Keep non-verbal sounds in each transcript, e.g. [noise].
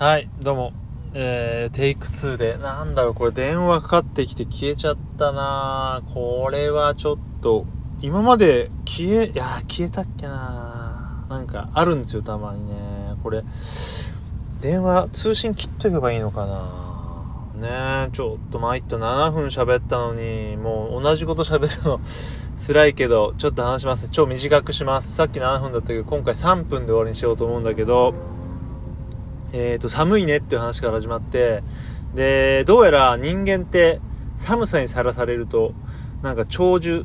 はい、どうも。えー、テイク2で、なんだろう、これ電話かかってきて消えちゃったなこれはちょっと、今まで消え、いや消えたっけななんかあるんですよ、たまにね。これ、電話、通信切っとけばいいのかなねえ、ちょっと参った。7分喋ったのに、もう同じこと喋るの [laughs] 辛いけど、ちょっと話します。超短くします。さっき7分だったけど、今回3分で終わりにしようと思うんだけど、えっ、と、寒いねっていう話から始まって、で、どうやら人間って寒さにさらされると、なんか長寿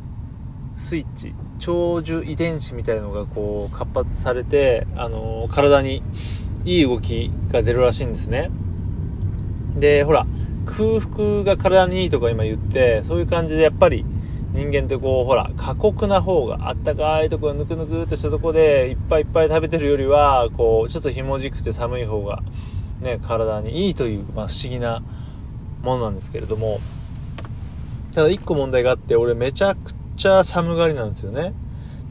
スイッチ、長寿遺伝子みたいのがこう活発されて、あのー体にいい動きが出るらしいんですね。で、ほら、空腹が体にいいとか今言って、そういう感じでやっぱり人間ってこう、ほら、過酷な方が、あったかいところぬくぬくってしたとこで、いっぱいいっぱい食べてるよりは、こう、ちょっとひもじくて寒い方が、ね、体にいいという、まあ不思議なものなんですけれども、ただ一個問題があって、俺めちゃくちゃ寒がりなんですよね。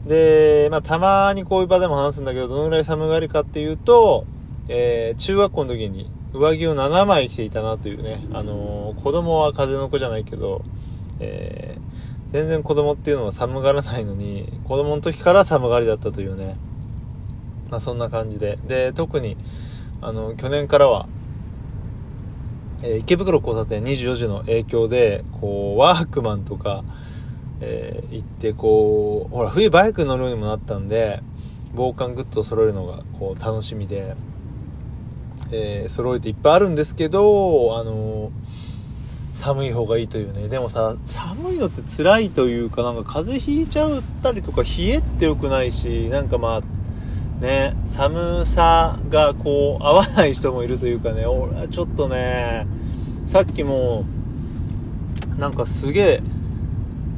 で、まあたまにこういう場でも話すんだけど、どのぐらい寒がりかっていうと、えー中学校の時に上着を7枚着ていたなというね、あのー子供は風の子じゃないけど、えー全然子供っていうのは寒がらないのに、子供の時から寒がりだったというね、まあそんな感じで。で、特に、あの、去年からは、えー池袋交差点24時の影響で、こう、ワークマンとか、えー行って、こう、ほら、冬バイク乗るようにもなったんで、防寒グッズを揃えるのが、こう、楽しみで、えー揃えていっぱいあるんですけど、あの寒い方がいいというね。でもさ、寒いのって辛いというか、なんか風邪ひいちゃったりとか、冷えって良くないし、なんかまあ、ね、寒さがこう、合わない人もいるというかね、俺はちょっとね、さっきも、なんかすげえ、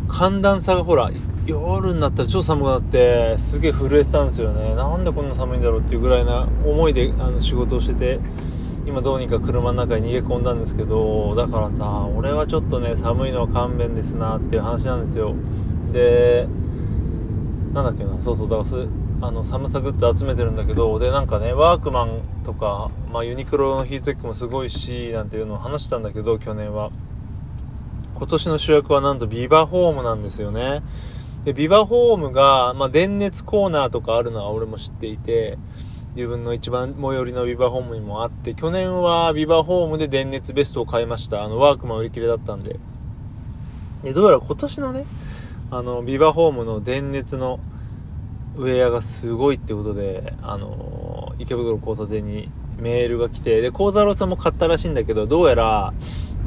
寒暖差がほら、夜になったら超寒くなって、すげえ震えてたんですよね。なんでこんな寒いんだろうっていうぐらいな思いであの仕事をしてて、今どうにか車の中に逃げ込んだんですけど、だからさ、俺はちょっとね、寒いのは勘弁ですなっていう話なんですよ。で、なんだっけな、そうそう、だから、あの、寒さグッズ集めてるんだけど、で、なんかね、ワークマンとか、まあ、ユニクロのヒートテックもすごいし、なんていうのを話したんだけど、去年は。今年の主役はなんとビバホームなんですよね。で、ビバホームが、まあ、電熱コーナーとかあるのは俺も知っていて、自分の一番最寄りのビバホームにもあって、去年はビバホームで電熱ベストを買いました。あの、ワークマン売り切れだったんで。で、どうやら今年のね、あの、ビバホームの電熱のウェアがすごいってことで、あの、池袋交差点にメールが来て、で、孝太郎さんも買ったらしいんだけど、どうやら、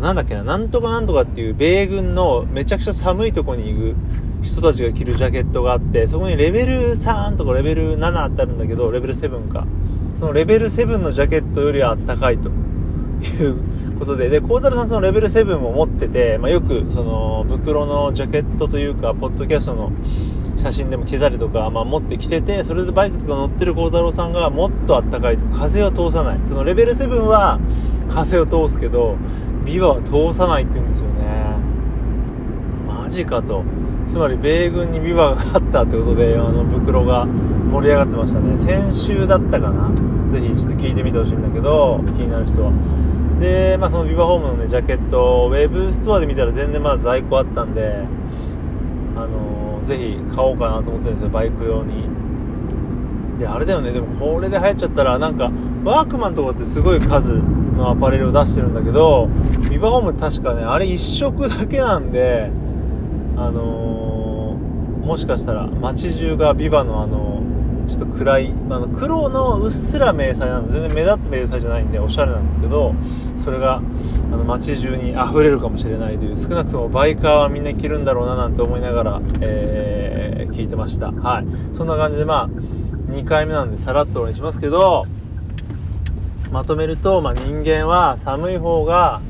なんだっけな、なんとかなんとかっていう米軍のめちゃくちゃ寒いとこに行く人たちが着るジャケットがあって、そこにレベル3とかレベル7あってあるんだけど、レベル7か。そのレベル7のジャケットよりはあったかいということで、で、孝太郎さんそのレベル7も持ってて、まあ、よくその袋のジャケットというか、ポッドキャストの写真でも着てたりとか、まあ、持ってきてて、それでバイクとか乗ってる孝太郎さんがもっとあったかいと。風は通さない。そのレベル7は風を通すけど、ビバは通さないって言うんですよね。マジかと。つまり米軍にビバがあったってことで、あの袋が盛り上がってましたね。先週だったかな？ぜひちょっと聞いてみてほしいんだけど、気になる人は。で、まあそのビバホームのね、ジャケット、ウェブストアで見たら全然まだ在庫あったんで、あのーぜひ買おうかなと思ってるんですよ、バイク用に。で、あれだよね、でもこれで流行っちゃったら、なんか、ワークマンとかってすごい数のアパレルを出してるんだけど、ビバホーム確かね、あれ一色だけなんで、あのーもしかしたら街中がビバのあのちょっと暗い、あの黒のうっすら迷彩なので全然目立つ迷彩じゃないんでおしゃれなんですけどそれがあの街中に溢れるかもしれないという少なくともバイカーはみんな着るんだろうななんて思いながら、えー聞いてました。はい。そんな感じでまあ2回目なんでさらっとお願いしますけどまとめると、まあ、人間は寒い方が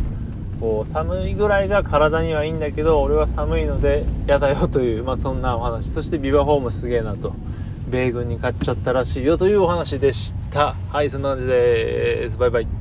こう寒いぐらいが体にはいいんだけど俺は寒いので嫌だよという、まあ、そんなお話。そしてビバホームすげえなと。米軍に買っちゃったらしいよというお話でした。はいそんな感じです。バイバイ。